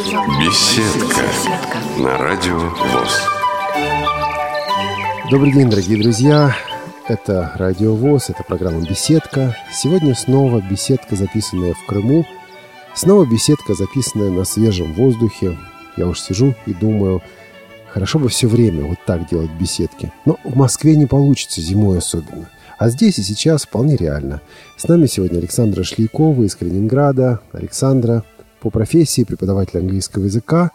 Беседка на радио ВОЗ. Добрый день, дорогие друзья. Это Радио ВОЗ, это программа «Беседка». Сегодня снова беседка, записанная в Крыму. Снова беседка, записанная на свежем воздухе. Я уж сижу и думаю, хорошо бы все время вот так делать беседки. Но в Москве не получится, зимой особенно. А здесь и сейчас вполне реально. С нами сегодня Александра Шлейкова из Калининграда. Александра по профессии преподаватель английского языка,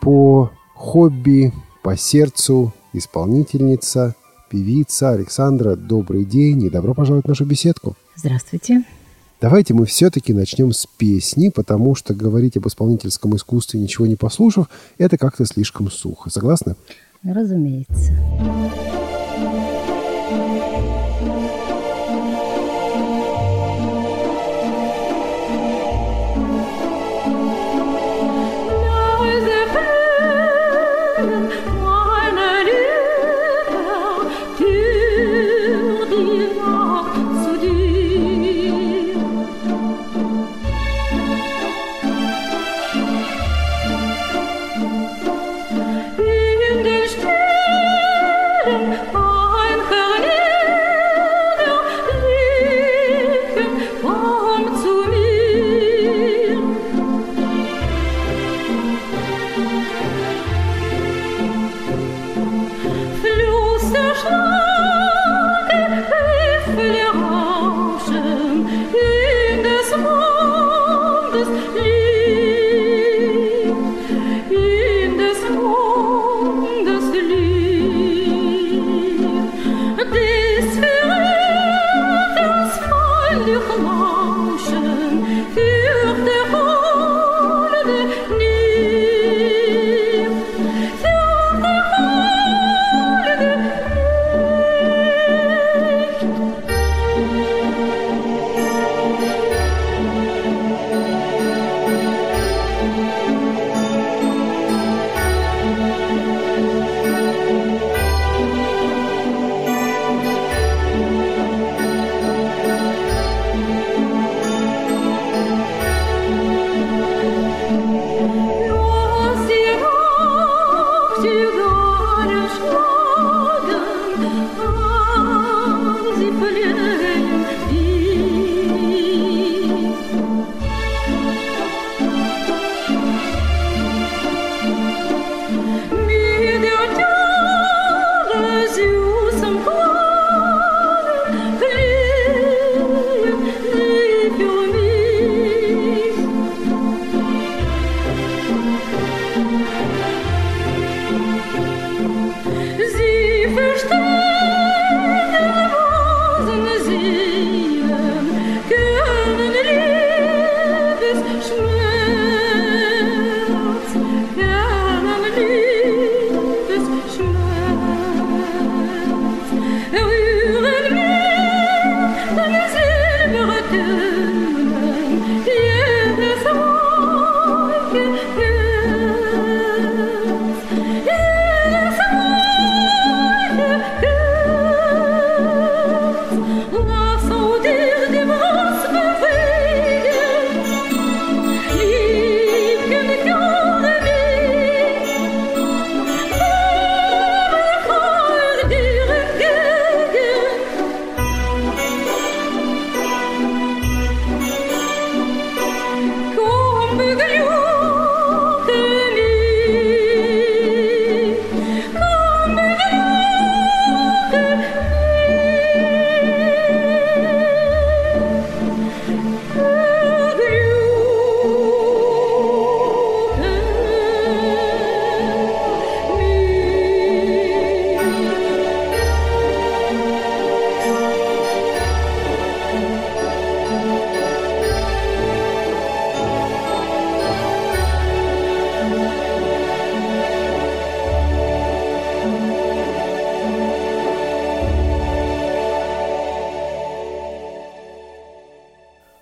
по хобби, по сердцу исполнительница, певица Александра. Добрый день и добро пожаловать в нашу беседку. Здравствуйте. Давайте мы все-таки начнем с песни, потому что говорить об исполнительском искусстве, ничего не послушав, это как-то слишком сухо. Согласны? Разумеется.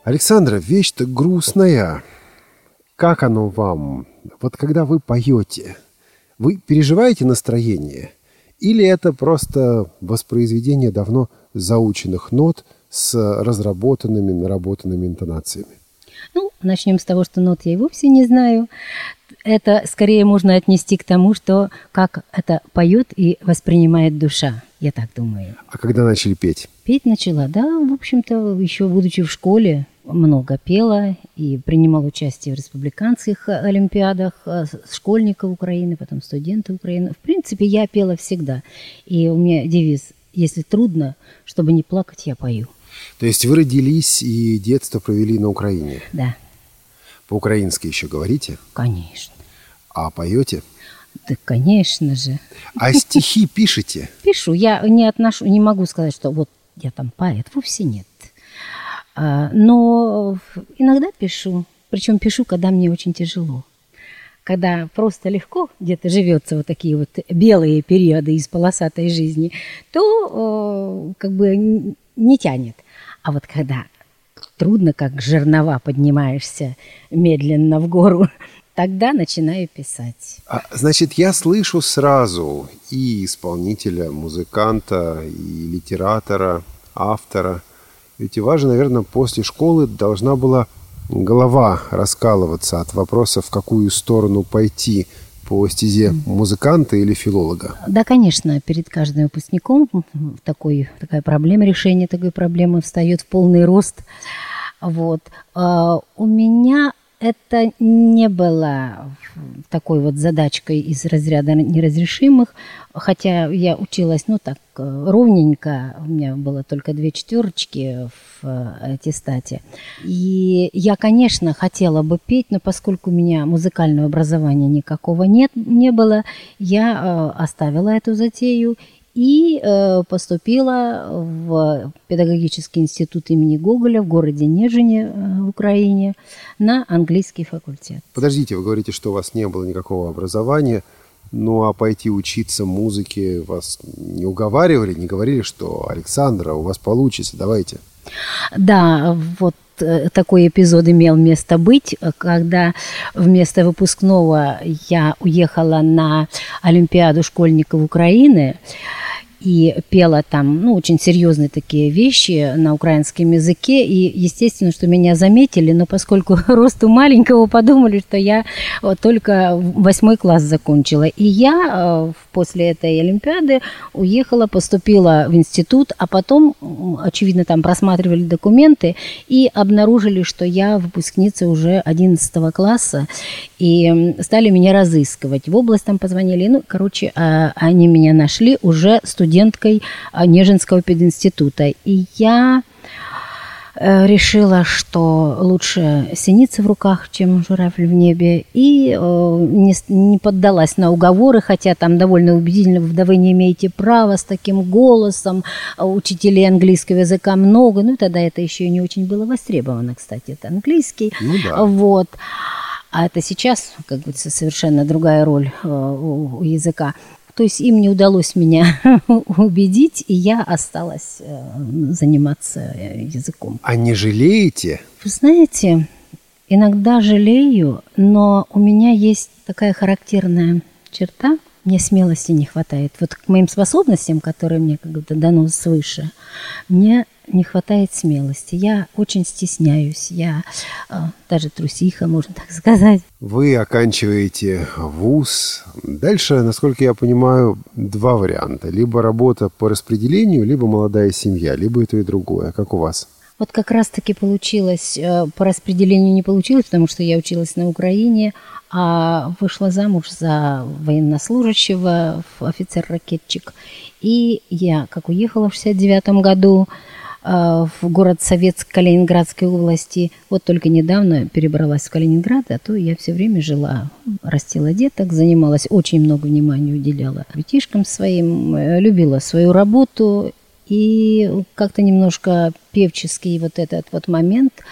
Александра, вещь-то грустная. Как оно вам? Вот когда вы поете, вы переживаете настроение? Или это просто воспроизведение давно заученных нот с разработанными, наработанными интонациями? Ну, начнем с того, что нот я и вовсе не знаю. Это скорее можно отнести к тому, что как это поет и воспринимает душа, я так думаю. А когда начали петь? Петь начала, да, в общем-то, еще будучи в школе, много пела и принимала участие в республиканских олимпиадах э, школьников Украины, потом студентов Украины. В принципе, я пела всегда. И у меня девиз «Если трудно, чтобы не плакать, я пою». То есть вы родились и детство провели на Украине? Да. По-украински еще говорите? Конечно. А поете? Да, конечно же. А стихи пишете? Пишу. Я не отношу, не могу сказать, что вот я там поэт. Вовсе нет. А, но иногда пишу. Причем пишу, когда мне очень тяжело. Когда просто легко где-то живется вот такие вот белые периоды из полосатой жизни, то как бы не тянет. А вот когда трудно, как жернова поднимаешься медленно в гору, тогда начинаю писать. А, значит, я слышу сразу и исполнителя, музыканта, и литератора, автора. Ведь же, наверное, после школы должна была голова раскалываться от вопроса, в какую сторону пойти – по стезе музыканта или филолога? Да, конечно, перед каждым выпускником такой, такая проблема, решение такой проблемы встает в полный рост. Вот. А у меня это не было такой вот задачкой из разряда неразрешимых, хотя я училась, ну так, ровненько, у меня было только две четверочки в э, аттестате. И я, конечно, хотела бы петь, но поскольку у меня музыкального образования никакого нет, не было, я э, оставила эту затею и э, поступила в педагогический институт имени Гоголя в городе Нежине э, в Украине на английский факультет. Подождите, вы говорите, что у вас не было никакого образования, ну а пойти учиться музыке вас не уговаривали, не говорили, что Александра, у вас получится, давайте. Да, вот э, такой эпизод имел место быть, когда вместо выпускного я уехала на Олимпиаду школьников Украины и пела там, ну, очень серьезные такие вещи на украинском языке, и, естественно, что меня заметили, но поскольку росту маленького, подумали, что я вот только восьмой класс закончила. И я э, после этой Олимпиады уехала, поступила в институт, а потом, очевидно, там просматривали документы и обнаружили, что я выпускница уже 11 класса, и стали меня разыскивать. В область там позвонили, ну, короче, а, они меня нашли уже студентами студенткой а, Нежинского пединститута. И я э, решила, что лучше синицы в руках, чем журавль в небе, и э, не, не поддалась на уговоры, хотя там довольно убедительно, да вы не имеете права с таким голосом, а учителей английского языка много, ну тогда это еще и не очень было востребовано, кстати, это английский, ну, да. вот. А это сейчас, как бы, совершенно другая роль э, у, у языка. То есть им не удалось меня убедить, и я осталась э, заниматься э, языком. А не жалеете? Вы знаете, иногда жалею, но у меня есть такая характерная черта. Мне смелости не хватает. Вот к моим способностям, которые мне как то дано свыше, мне не хватает смелости. Я очень стесняюсь. Я э, даже трусиха, можно так сказать. Вы оканчиваете вуз. Дальше, насколько я понимаю, два варианта. Либо работа по распределению, либо молодая семья, либо и то, и другое. Как у вас? Вот как раз-таки получилось, э, по распределению не получилось, потому что я училась на Украине, а вышла замуж за военнослужащего, офицер-ракетчик. И я, как уехала в 69 году, в город Советск Калининградской области. Вот только недавно перебралась в Калининград, а то я все время жила, растила деток, занималась, очень много внимания уделяла детишкам своим, э, любила свою работу и как-то немножко певческий вот этот вот момент –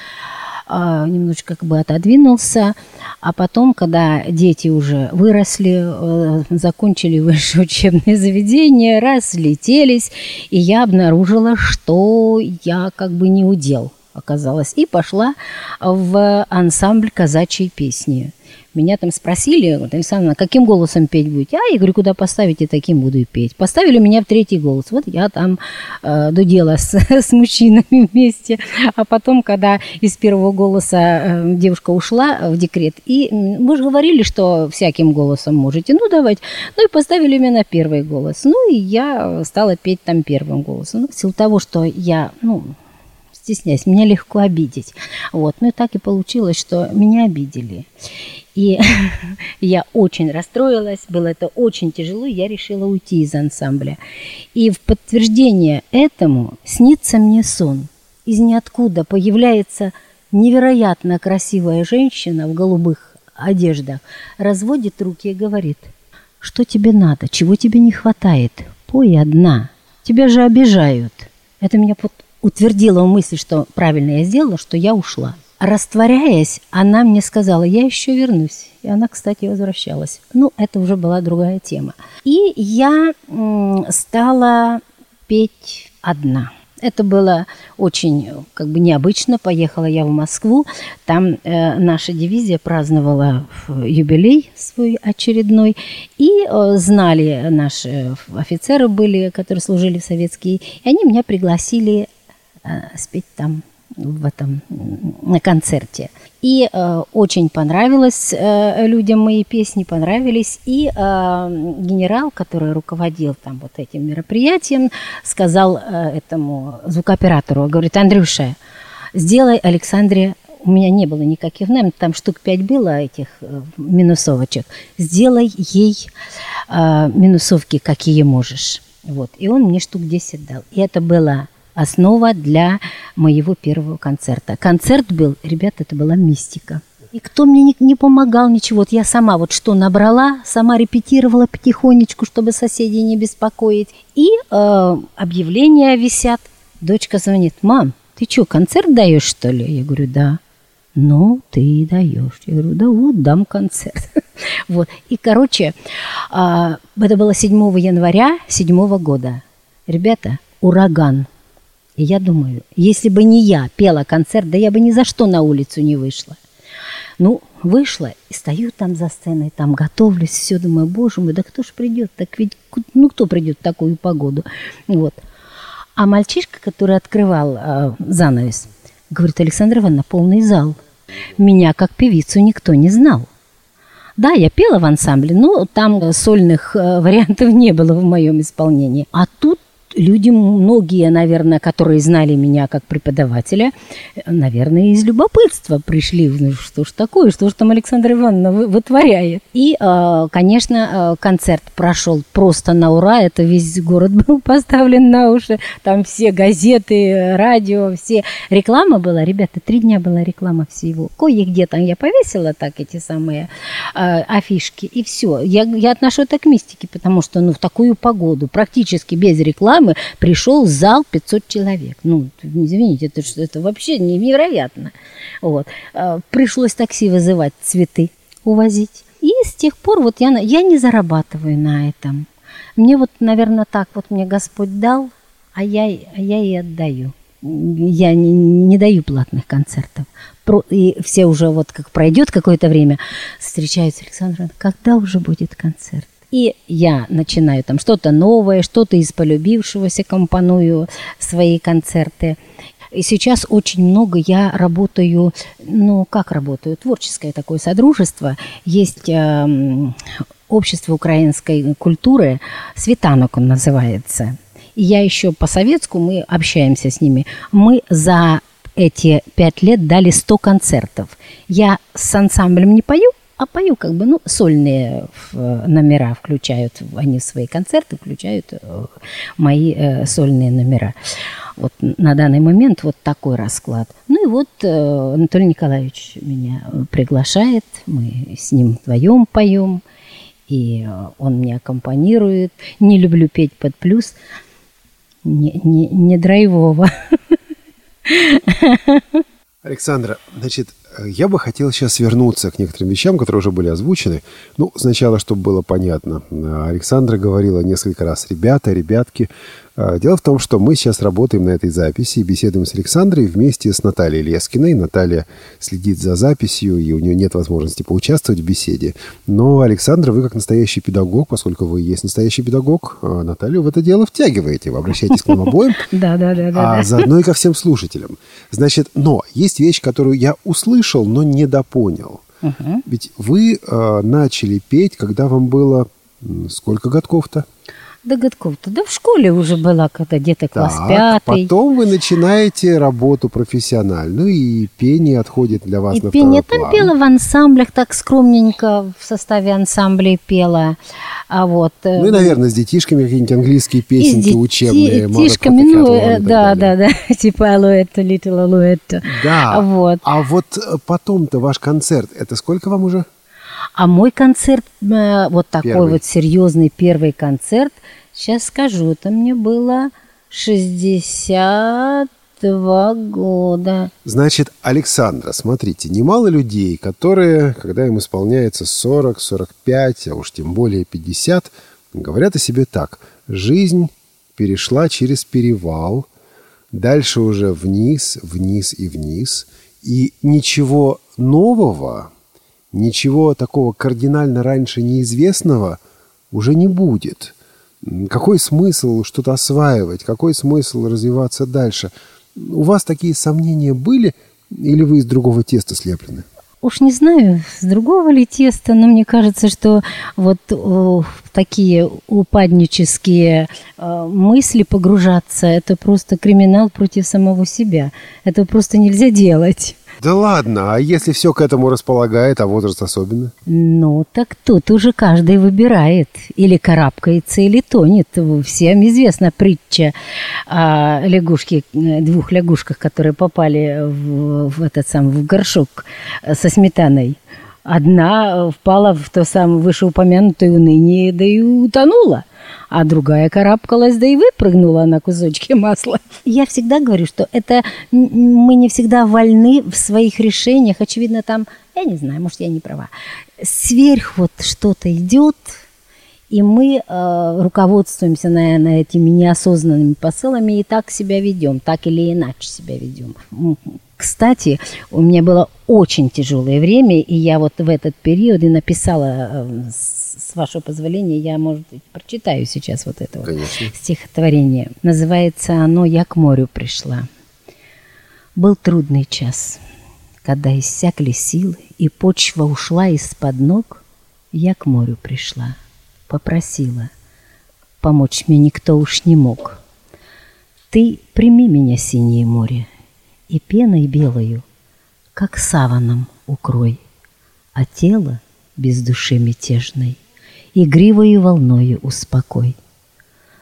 немножечко как бы отодвинулся, а потом, когда дети уже выросли, э, закончили высшее учебное заведение, разлетелись, и я обнаружила, что я как бы не удел оказалось, и пошла в ансамбль казачьей песни. Меня там спросили, говорят, Александра, каким голосом петь будете? А я говорю, куда поставите, таким буду и петь. Поставили меня в третий голос. Вот я там э, дудела с, с мужчинами вместе. А потом, когда из первого голоса э, девушка ушла в декрет, и мы же говорили, что всяким голосом можете. Ну, давайте. Ну, и поставили меня на первый голос. Ну, и я стала петь там первым голосом. Ну, в силу того, что я, ну, стесняюсь, меня легко обидеть. Вот. Ну и так и получилось, что меня обидели. И я очень расстроилась, было это очень тяжело, я решила уйти из ансамбля. И в подтверждение этому снится мне сон. Из ниоткуда появляется невероятно красивая женщина в голубых одеждах, разводит руки и говорит, что тебе надо, чего тебе не хватает, пой одна, тебя же обижают. Это меня утвердило в мысли, что правильно я сделала, что я ушла. Растворяясь, она мне сказала, я еще вернусь. И она, кстати, возвращалась. Ну, это уже была другая тема. И я стала петь одна. Это было очень как бы необычно. Поехала я в Москву. Там э, наша дивизия праздновала юбилей свой очередной. И э, знали наши офицеры были, которые служили в советские. И они меня пригласили э, спеть там в этом на концерте. И э, очень понравилось э, людям мои песни, понравились. И э, генерал, который руководил там вот этим мероприятием, сказал э, этому звукооператору, говорит, Андрюша, сделай Александре у меня не было никаких знамен, там штук пять было этих э, минусовочек. Сделай ей э, минусовки, какие можешь. Вот. И он мне штук 10 дал. И это было основа для моего первого концерта. Концерт был, ребята, это была мистика. И кто мне не, не помогал, ничего. Вот я сама вот что набрала, сама репетировала потихонечку, чтобы соседей не беспокоить. И э, объявления висят. Дочка звонит, мам, ты что, концерт даешь, что ли? Я говорю, да. Ну, ты даешь. Я говорю, да вот, дам концерт. вот. И, короче, э, это было 7 января 7 года. Ребята, ураган – и я думаю, если бы не я пела концерт, да я бы ни за что на улицу не вышла. Ну, вышла и стою там за сценой, там готовлюсь, все, думаю, боже мой, да кто ж придет? Так ведь, ну, кто придет в такую погоду? Вот. А мальчишка, который открывал э, занавес, говорит, Александра Ивановна, полный зал. Меня как певицу никто не знал. Да, я пела в ансамбле, но там сольных э, вариантов не было в моем исполнении. А тут люди, многие, наверное, которые знали меня как преподавателя, наверное, из любопытства пришли, ну, что ж такое, что ж там Александра Ивановна вытворяет. И, а, конечно, а, концерт прошел просто на ура, это весь город был поставлен на уши, там все газеты, радио, все. Реклама была, ребята, три дня была реклама всего. Кое-где там я повесила так эти самые э, афишки, и все. Я, я отношу это к мистике, потому что, ну, в такую погоду, практически без рекламы, программы пришел зал 500 человек. Ну, извините, это, это вообще невероятно. Вот. А, пришлось такси вызывать, цветы увозить. И с тех пор вот я, я не зарабатываю на этом. Мне вот, наверное, так вот мне Господь дал, а я, а я и отдаю. Я не, не даю платных концертов. И все уже вот как пройдет какое-то время, встречаются, Александр, когда уже будет концерт? И я начинаю там что-то новое, что-то из полюбившегося компоную свои концерты. И сейчас очень много я работаю, ну как работаю, творческое такое содружество. Есть э, общество украинской культуры, Светанок он называется. И я еще по-советску, мы общаемся с ними. Мы за эти пять лет дали 100 концертов. Я с ансамблем не пою, а пою как бы, ну, сольные э, номера включают, они в свои концерты включают э, мои э, сольные номера. Вот на данный момент вот такой расклад. Ну и вот э, Анатолий Николаевич меня приглашает, мы с ним вдвоем поем, и он мне аккомпанирует. Не люблю петь под плюс, не, не, не драйвово. Александра, значит, я бы хотел сейчас вернуться к некоторым вещам, которые уже были озвучены. Ну, сначала, чтобы было понятно. Александра говорила несколько раз «ребята, ребятки». А, дело в том, что мы сейчас работаем на этой записи и беседуем с Александрой вместе с Натальей Лескиной. Наталья следит за записью, и у нее нет возможности поучаствовать в беседе. Но, Александра, вы как настоящий педагог, поскольку вы есть настоящий педагог, а, Наталью в это дело втягиваете. Вы обращаетесь к нам обоим. Да, да, да. А заодно и ко всем слушателям. Значит, но есть вещь, которую я услышал, но не допонял. Ведь вы а, начали петь, когда вам было сколько годков-то? До годков-то. Да в школе уже была, когда где-то класс так, пятый. Потом вы начинаете работу профессиональную, и пение отходит для вас и на пение там пела в ансамблях, так скромненько в составе ансамблей пела. А вот, э, ну и, наверное, с детишками какие-нибудь английские песенки и учебные. С детишками, ну, э, да, да, да, типа алуэто, little алуэто. Да, вот. а вот э, потом-то ваш концерт, это сколько вам уже? А мой концерт, вот такой первый. вот серьезный первый концерт, сейчас скажу, это мне было 62 года. Значит, Александра, смотрите, немало людей, которые, когда им исполняется 40, 45, а уж тем более 50, говорят о себе так. Жизнь перешла через перевал, дальше уже вниз, вниз и вниз, и ничего нового ничего такого кардинально раньше неизвестного уже не будет. Какой смысл что-то осваивать? Какой смысл развиваться дальше? У вас такие сомнения были или вы из другого теста слеплены? Уж не знаю, с другого ли теста, но мне кажется, что вот о, такие упаднические э, мысли погружаться, это просто криминал против самого себя. Это просто нельзя делать. Да ладно, а если все к этому располагает, а возраст особенно? Ну, так тут уже каждый выбирает. Или карабкается, или тонет. Всем известна притча о лягушке, двух лягушках, которые попали в, в этот сам в горшок со сметаной. Одна впала в то самое вышеупомянутое уныние, да и утонула – а другая карабкалась, да и выпрыгнула на кусочки масла. Я всегда говорю, что это мы не всегда вольны в своих решениях. Очевидно, там, я не знаю, может, я не права. Сверх вот что-то идет, и мы э, руководствуемся, наверное, этими неосознанными посылами и так себя ведем, так или иначе себя ведем. Кстати, у меня было очень тяжелое время, и я вот в этот период и написала э, с вашего позволения, я, может быть, прочитаю сейчас вот это вот стихотворение. Называется оно «Я к морю пришла». Был трудный час, когда иссякли силы, и почва ушла из-под ног, я к морю пришла, попросила. Помочь мне никто уж не мог. Ты прими меня, синее море, и пеной белою, как саваном укрой, а тело без души мятежной игривою волною успокой.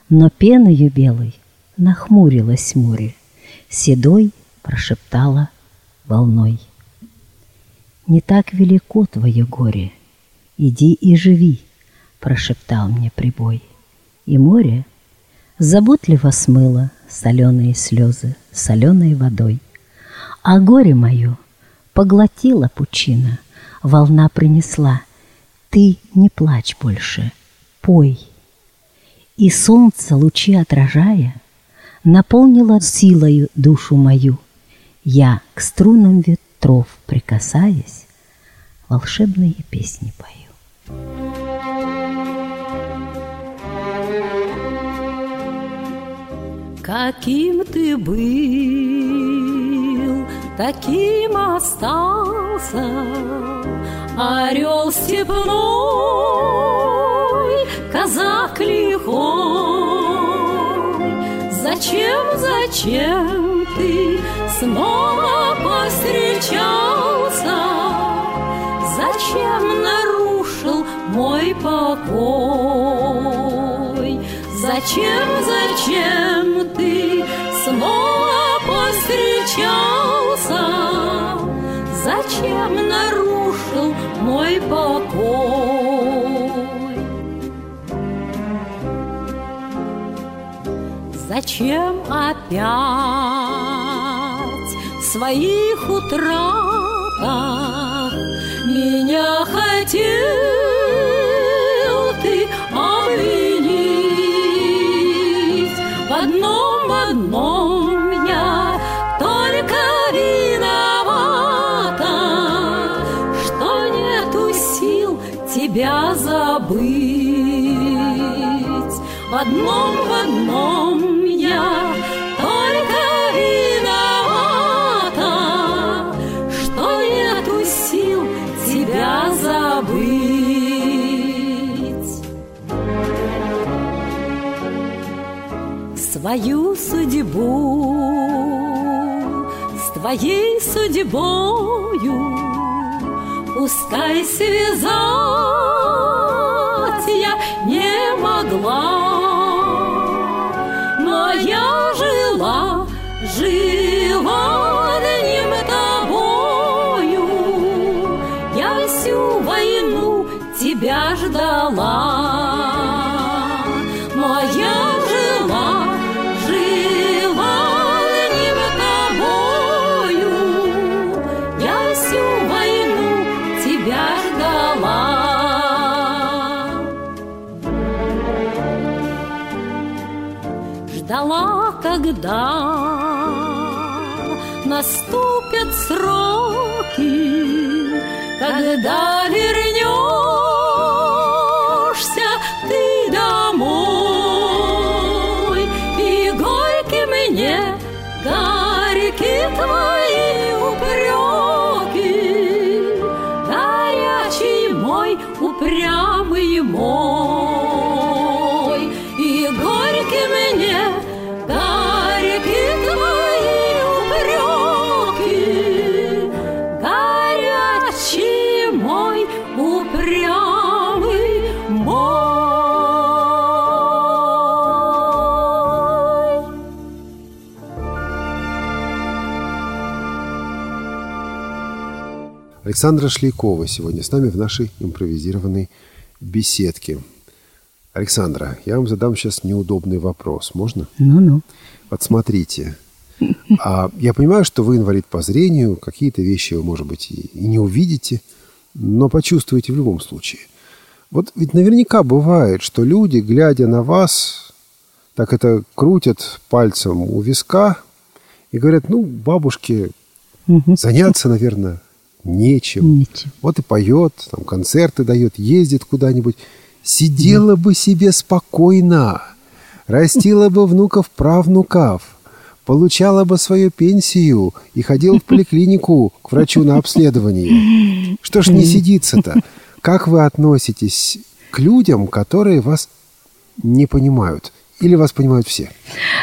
Но пеною белой нахмурилось море, седой прошептала волной. Не так велико твое горе, иди и живи, прошептал мне прибой. И море заботливо смыло соленые слезы соленой водой. А горе мое поглотила пучина, волна принесла — ты не плачь больше, пой. И солнце, лучи отражая, Наполнило силою душу мою. Я, к струнам ветров прикасаясь, Волшебные песни пою. Каким ты был, таким остался, Орел степной, казак лихой, Зачем, зачем ты снова повстречался? Зачем нарушил мой покой? зачем, зачем ты снова повстречался? Зачем нарушил мой покой? Зачем опять в своих утратах меня хотел? Забыть. В одном, в одном я только виновата, что нету сил тебя забыть. Свою судьбу с твоей судьбою Пускай связать могла, Но я жила, жила одним тобою. Я всю войну тебя ждала. Когда наступят сроки, когда вернешься ты домой, и горьки мне, горьки твои Александра Шлейкова сегодня с нами в нашей импровизированной беседке. Александра, я вам задам сейчас неудобный вопрос. Можно? Ну-ну. Вот смотрите. А я понимаю, что вы инвалид по зрению, какие-то вещи вы, может быть, и, и не увидите, но почувствуете в любом случае. Вот ведь наверняка бывает, что люди, глядя на вас, так это крутят пальцем у виска и говорят, ну, бабушке заняться, наверное, нечем. Ничего. Вот и поет, там концерты дает, ездит куда-нибудь. Сидела бы себе спокойно, растила бы внуков, правнуков, получала бы свою пенсию и ходила в поликлинику к врачу на обследование. Что ж не сидится-то? Как вы относитесь к людям, которые вас не понимают? Или вас понимают все?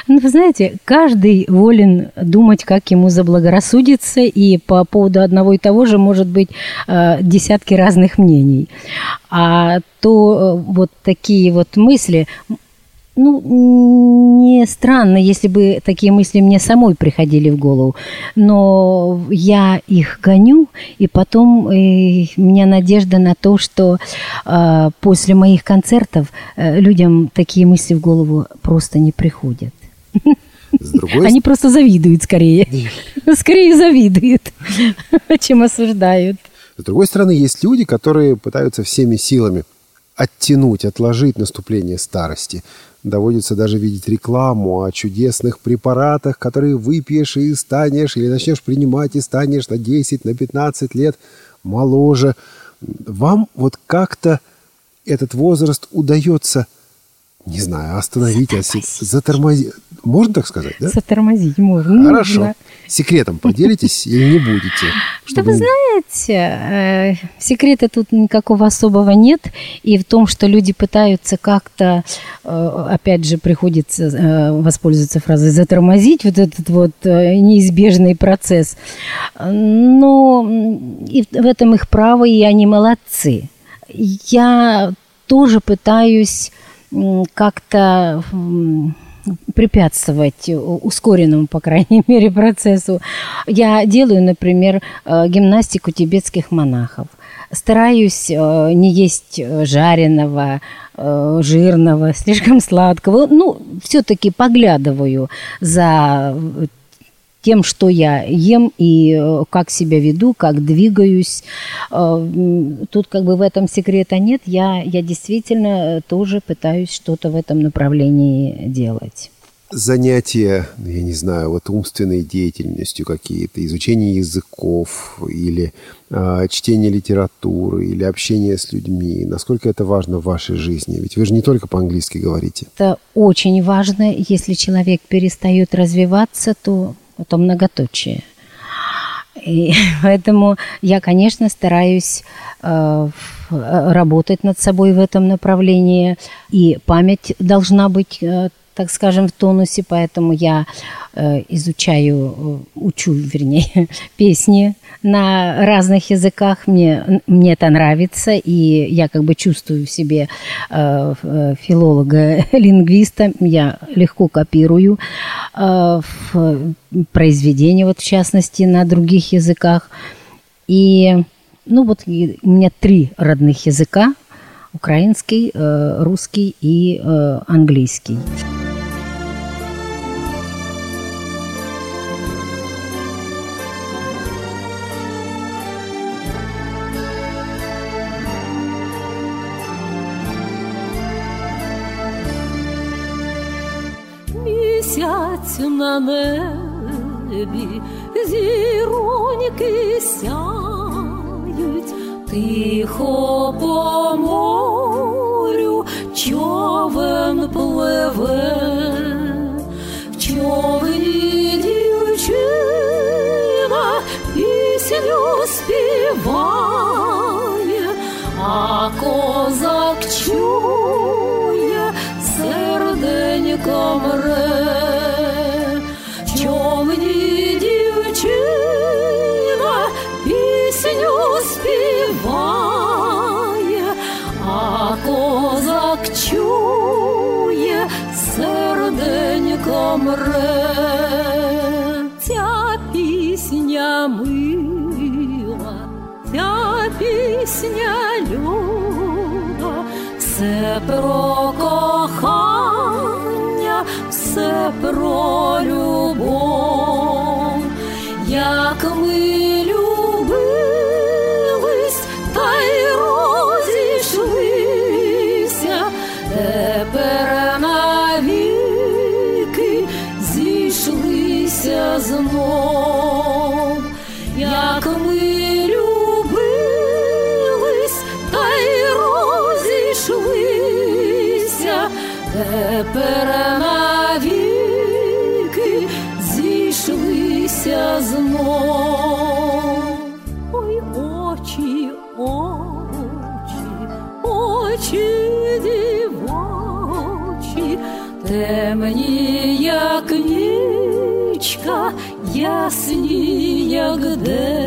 Ну, вы знаете, каждый волен думать, как ему заблагорассудится, и по поводу одного и того же может быть э, десятки разных мнений. А то э, вот такие вот мысли, ну, не странно, если бы такие мысли мне самой приходили в голову, но я их гоню, и потом э, у меня надежда на то, что э, после моих концертов э, людям такие мысли в голову просто не приходят. С другой Они просто завидуют скорее. Скорее завидуют, чем осуждают. С другой стороны, есть люди, которые пытаются всеми силами оттянуть, отложить наступление старости. Доводится даже видеть рекламу о чудесных препаратах, которые выпьешь и станешь, или начнешь принимать и станешь на 10, на 15 лет моложе. Вам вот как-то этот возраст удается, не знаю, остановить, затормозить. Можно так сказать, да? Затормозить можно. Хорошо. нужно. Секретом поделитесь или не будете? Да вы знаете, э, секрета тут никакого особого нет. И в том, что люди пытаются как-то, э, опять же, приходится э, воспользоваться фразой «затормозить» вот этот вот неизбежный процесс. Но и в этом их право, и они молодцы. Я тоже пытаюсь как-то препятствовать ускоренному, по крайней мере, процессу. Я делаю, например, э, гимнастику тибетских монахов. Стараюсь э, не есть э, жареного, э, жирного, слишком сладкого. Ну, все-таки поглядываю за э, тем, что я ем и э, как себя веду, как двигаюсь. Э, Тут как бы в этом секрета нет. Я, я действительно э, тоже пытаюсь что-то в этом направлении делать. занятия, я не знаю, вот умственной деятельностью какие-то, изучение языков или э, чтение литературы или общение с людьми, насколько это важно в вашей жизни? Ведь вы же не только по-английски говорите. Это очень важно. Если человек перестает развиваться, то это многоточие. И поэтому я, конечно, стараюсь э, работать над собой в этом направлении. И память должна быть э, так скажем, в тонусе, поэтому я э, изучаю, э, учу, вернее, песни на разных языках. Мне, мне это нравится, и я как бы чувствую в себе э, э филолога-лингвиста. Я легко копирую э, произведения, вот в частности, на других языках. И, ну вот, у меня три родных языка украинский, э, русский и э, английский. Місяць на небі, зіроньки сяють, тихо по морю човен пливе, в човні дівчина пісню співає, а козак чує серденько мре. В човні дівчина пісню співає, а козак чує, серденько мре. Ця пісня мила, ця пісня люба, все про кохання, все про любов, як today.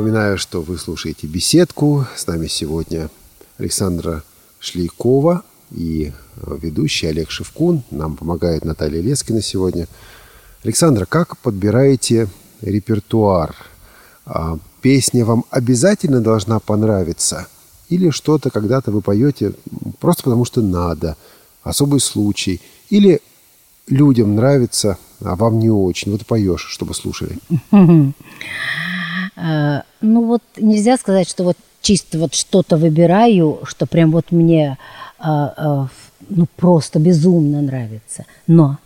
Напоминаю, что вы слушаете беседку. С нами сегодня Александра Шлейкова и э, ведущий Олег Шевкун. Нам помогает Наталья Лескина сегодня. Александра, как подбираете репертуар? А, Песня вам обязательно должна понравиться? Или что-то когда-то вы поете просто потому, что надо? Особый случай? Или людям нравится, а вам не очень? Вот поешь, чтобы слушали. Э, Ну вот нельзя сказать, что вот чисто вот что-то выбираю, что прям вот мне э, э, ну просто безумно нравится. Но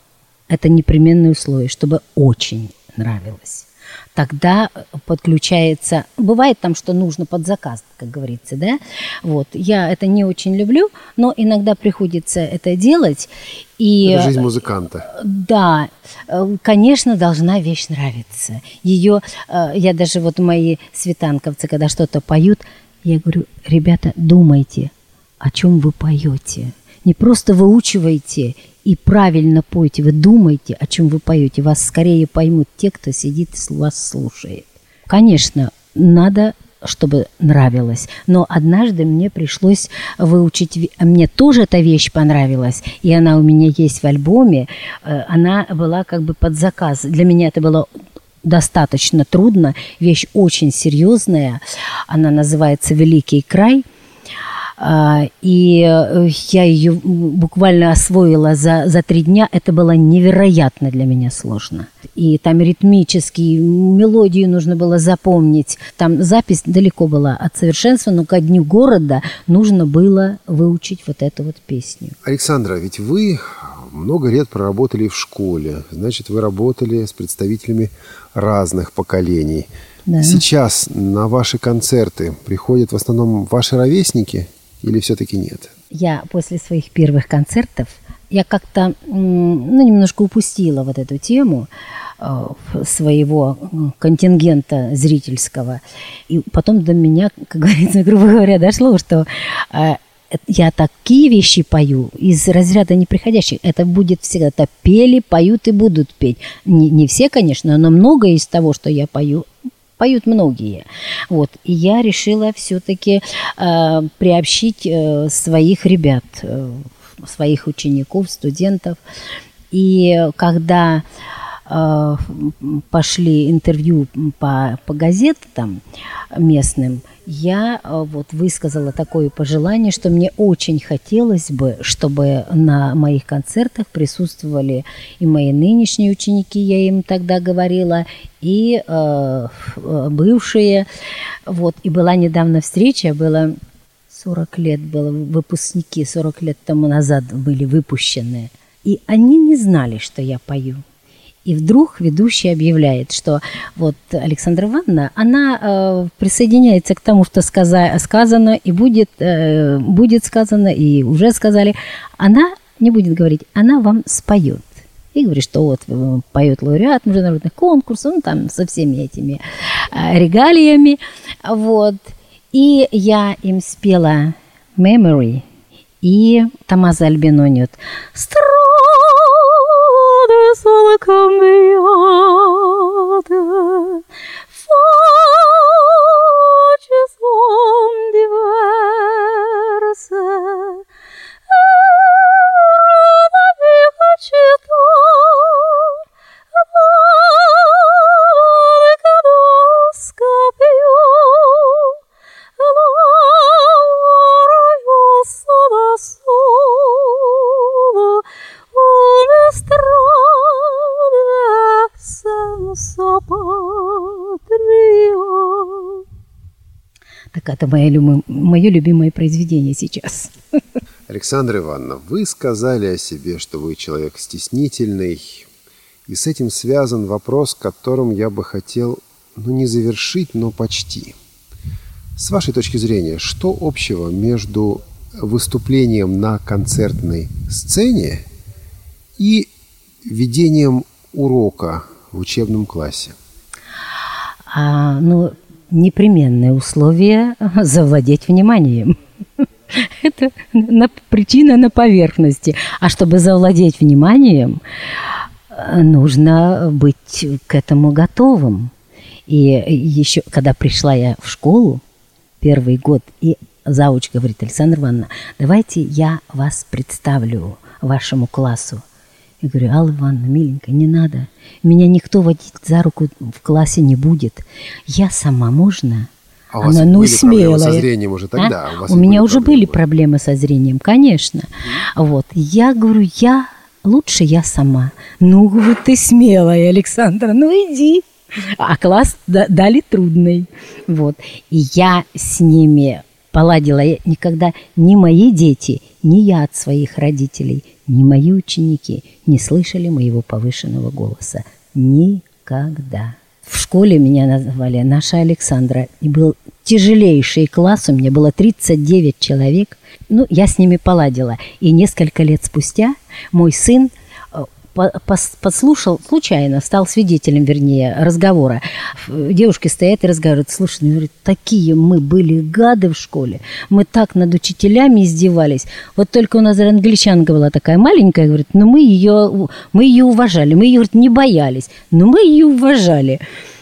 это непременное условие, чтобы очень нравилось. Тогда подключается... Бывает там, что нужно под заказ, как говорится, да? Вот. Я это не очень люблю, но иногда приходится это делать. И... Это жизнь музыканта. Да, э, конечно, должна вещь нравиться. Ее, э, я даже вот мои светанковцы, когда что-то поют, я говорю, ребята, думайте, о чем вы поете. Не просто выучивайте и правильно пойте, вы думайте, о чем вы поете. Вас скорее поймут те, кто сидит и вас слушает. Конечно, надо чтобы нравилось. Но однажды мне пришлось выучить... Мне тоже эта вещь понравилась, и она у меня есть в альбоме. Э, Она была как бы под заказ. Для меня это было достаточно трудно. Вещь очень серьезная. Она называется «Великий край». А, И э, я ее буквально освоила за, за три дня. Это было невероятно для меня сложно. И там ритмические мелодию нужно было запомнить. Там запись далеко была от совершенства, но ко дню города нужно было выучить вот эту вот песню. Александра, ведь вы много лет проработали в школе. Значит, вы работали с представителями разных поколений. Да. Сейчас на ваши концерты приходят в основном ваши ровесники или все-таки нет? я после своих первых концертов, я как-то ну, немножко упустила вот эту тему э, своего контингента зрительского. И потом до меня, как говорится, грубо говоря, дошло, что э, я такие вещи пою из разряда неприходящих. Это будет всегда. Это пели, поют и будут петь. Не, не все, конечно, но многое из того, что я пою, поют многие. Вот. И я решила все-таки э, приобщить э, своих ребят, э, своих учеников, студентов. И когда пошли интервью по, по газетам местным, я э, вот высказала такое пожелание, что мне очень хотелось бы, чтобы на моих концертах присутствовали и мои нынешние ученики, я им тогда говорила, и э, э, бывшие. Вот. И была недавно встреча, было 40 лет было, выпускники 40 лет тому назад были выпущены. И они не знали, что я пою. И вдруг ведущий объявляет, что вот Александра Ивановна, она э, присоединяется к тому, что сказа- сказано, и будет, э, будет сказано, и уже сказали. Она не будет говорить, она вам споет. И говорит, что вот э, поет лауреат международных конкурсов, ну там со всеми этими э, регалиями. Вот. И я им спела Memory, и Тамаза Альбинонит. Страны sono cambiate, facce son diverse, e una vieja Так это мое, любимое, мое любимое произведение сейчас. Александра Ивановна, вы сказали о себе, что вы человек стеснительный, и с этим связан вопрос, которым я бы хотел, ну, не завершить, но почти. С вашей точки зрения, что общего между выступлением на концертной сцене и ведением урока в учебном классе? А, ну, непременное условие завладеть вниманием. Это на- причина на поверхности. А чтобы завладеть вниманием, э, нужно быть к этому готовым. И еще, когда пришла я в школу, первый год, и зауч говорит, Александра Ивановна, давайте я вас представлю вашему классу. Я говорю, Алла Ивановна, миленькая, не надо. Меня никто водить за руку в классе не будет. Я сама, можно? А у вас Она, ну, были проблемы со смелая. зрением уже тогда? А? У вас У меня были уже проблемы? были проблемы со зрением, конечно. Вот. Я говорю, я лучше я сама. Ну, вот ты смелая, Александра, ну иди. А класс да- дали трудный. Вот. И я с ними поладила. Я никогда ни мои дети, ни я от своих родителей, ни мои ученики не слышали моего повышенного голоса. Никогда. В школе меня называли наша Александра. И был тяжелейший класс, у меня было 39 человек. Ну, я с ними поладила. И несколько лет спустя мой сын подслушал, случайно, стал свидетелем, вернее, разговора. Девушки стоят и разговаривают. Слушай, ну, говорит, такие мы были гады в школе. Мы так над учителями издевались. Вот только у нас англичанка была такая маленькая, говорит, но мы ее, мы ее уважали. Мы ее, говорит, не боялись, но мы ее уважали.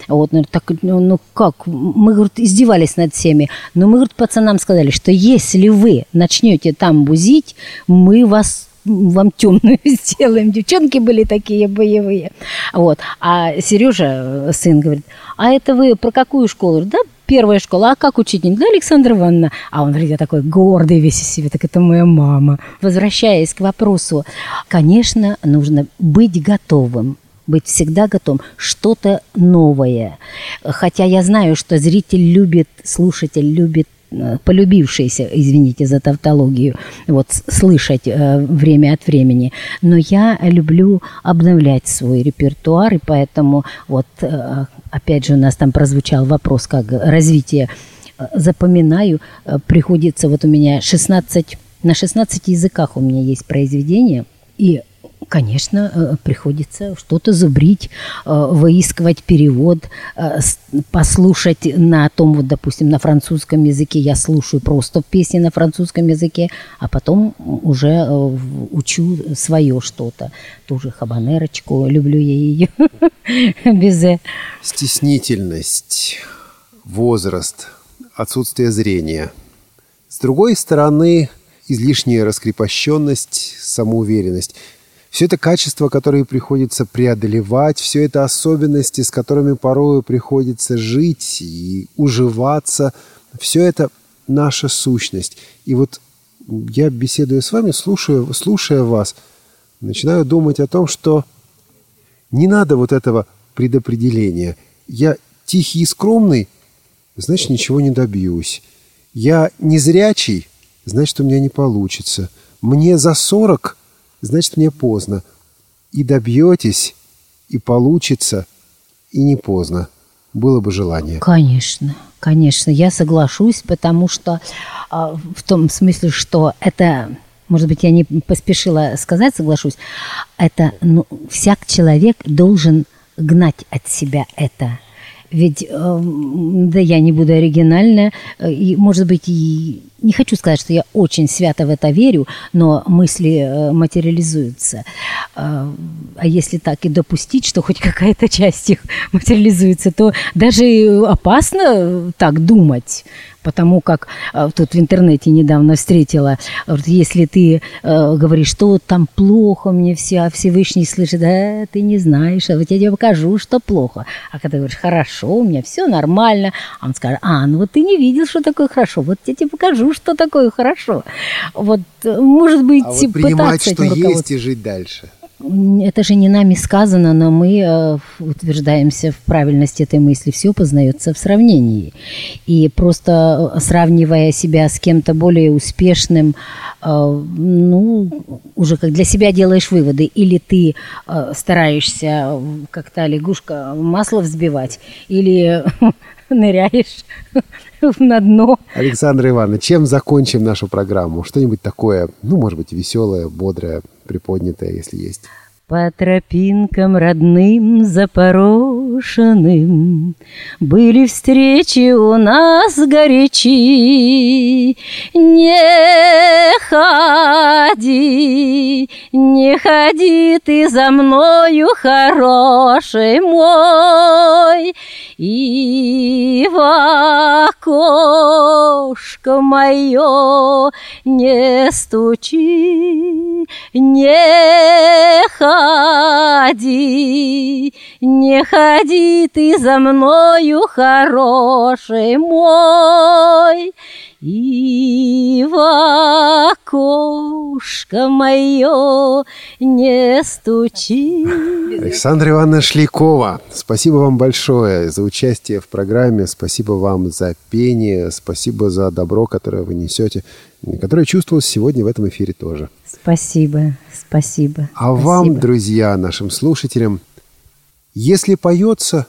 Вот, ну, так, ну, ну как, мы, говорит, издевались над всеми, но мы, говорит, пацанам сказали, что если вы начнете там бузить, мы вас вам темную сделаем. Девчонки были такие боевые. Вот. А Сережа, э, сын, говорит, а это вы про какую школу? Да, первая школа. А как учитель? Да, Александра Ивановна. А он говорит, я такой гордый весь из себя. Так это моя мама. Возвращаясь к вопросу, конечно, нужно быть готовым быть всегда готовым, что-то новое. Хотя я знаю, что зритель любит, слушатель любит полюбившиеся, извините за тавтологию, вот слышать э, время от времени. Но я люблю обновлять свой репертуар, и поэтому вот э, опять же у нас там прозвучал вопрос, как развитие э, запоминаю, э, приходится вот у меня 16, на 16 языках у меня есть произведения, и конечно, э, приходится что-то зубрить, э, выискивать перевод, э, послушать на том, вот, допустим, на французском языке я слушаю просто песни на французском языке, а потом уже учу свое что-то. Тоже хабанерочку, люблю я ее. Безе. Стеснительность, возраст, отсутствие зрения. С другой стороны, излишняя раскрепощенность, самоуверенность – все это качества, которые приходится преодолевать, все это особенности, с которыми порою приходится жить и уживаться, все это наша сущность. И вот я, беседуя с вами, слушая, слушая вас, начинаю думать о том, что не надо вот этого предопределения. Я тихий и скромный, значит, ничего не добьюсь. Я незрячий, значит, у меня не получится. Мне за сорок – значит, мне поздно. И добьетесь, и получится, и не поздно. Было бы желание. Конечно, конечно, я соглашусь, потому что э, в том смысле, что это может быть, я не поспешила сказать, соглашусь, это ну, всяк человек должен гнать от себя это. Ведь, э, да, я не буду оригинальна, э, и, может быть, и не хочу сказать, что я очень свято в это верю, но мысли э, материализуются. А если так и допустить, что хоть какая-то часть их материализуется, то даже опасно так думать потому как э, тут в интернете недавно встретила, если ты э, говоришь, что там плохо мне все, а Всевышний слышит, да, ты не знаешь, а вот я тебе покажу, что плохо. А когда говоришь, хорошо, у меня все нормально, а он скажет, а, ну вот ты не видел, что такое хорошо, вот я тебе покажу, что такое хорошо. Вот, может быть, а вот принимать, что есть, и жить дальше – это же не нами сказано, но мы э, утверждаемся в правильности этой мысли. Все познается в сравнении. И просто э, сравнивая себя с кем-то более успешным, э, ну, уже как для себя делаешь выводы. Или ты стараешься, как та лягушка, масло взбивать, или ныряешь на дно. Александра Ивановна, чем закончим нашу программу? Что-нибудь такое, ну, может быть, веселое, бодрое, приподнятое, если есть. По тропинкам родным запорошенным Были встречи у нас горячи. Не ходи, не ходи ты за мною, хороший мой, И в окошко мое не стучи, не ходи, не ходи ты за мною, хороший мой, и в окошко мое не стучи. Александра Ивановна Шлякова, спасибо вам большое за участие в программе, спасибо вам за пение, спасибо за добро, которое вы несете, которое чувствовалось сегодня в этом эфире тоже. Спасибо, спасибо. А спасибо. вам, друзья, нашим слушателям, если поется,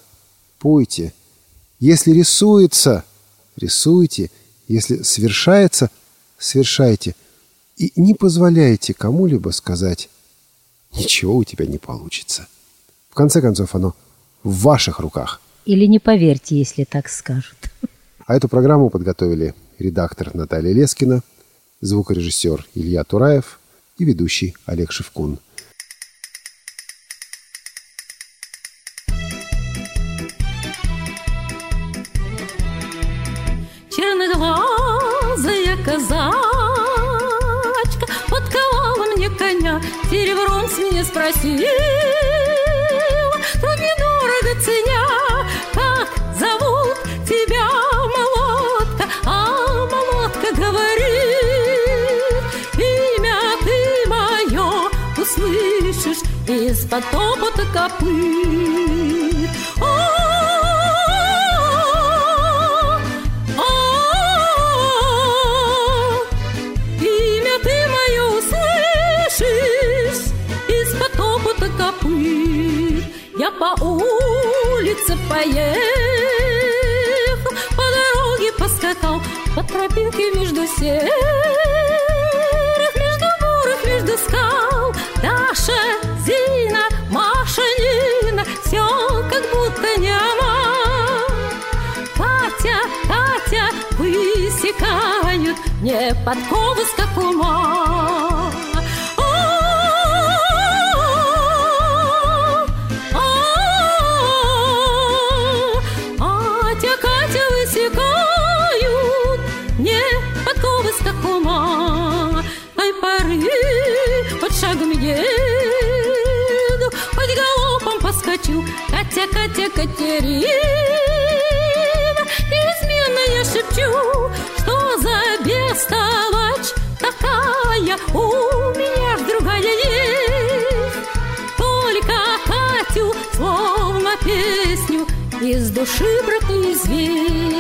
пойте. Если рисуется, рисуйте. Если совершается, совершайте. И не позволяйте кому-либо сказать, ничего у тебя не получится. В конце концов, оно в ваших руках. Или не поверьте, если так скажут. А эту программу подготовили редактор Наталья Лескина, звукорежиссер Илья Тураев – и ведущий Олег Шевкун. Серебром с меня спросил. Тут недорого ценя, как зовут тебя, молотка? А молотка говорит, имя ты мое услышишь Из-под топота копыт по улице поехал По дороге поскакал По тропинке между серых Между бурых, между скал Даша, Зина, Маша, Нина Все как будто няма Катя, Катя, высекают мне подковы скакума. Катя, поскочу. Катя, Катя, Катерина, неизменно я шепчу, что за бестолочь такая у меня ж другая есть. Только Катю, словно песню, из души, брат, известь.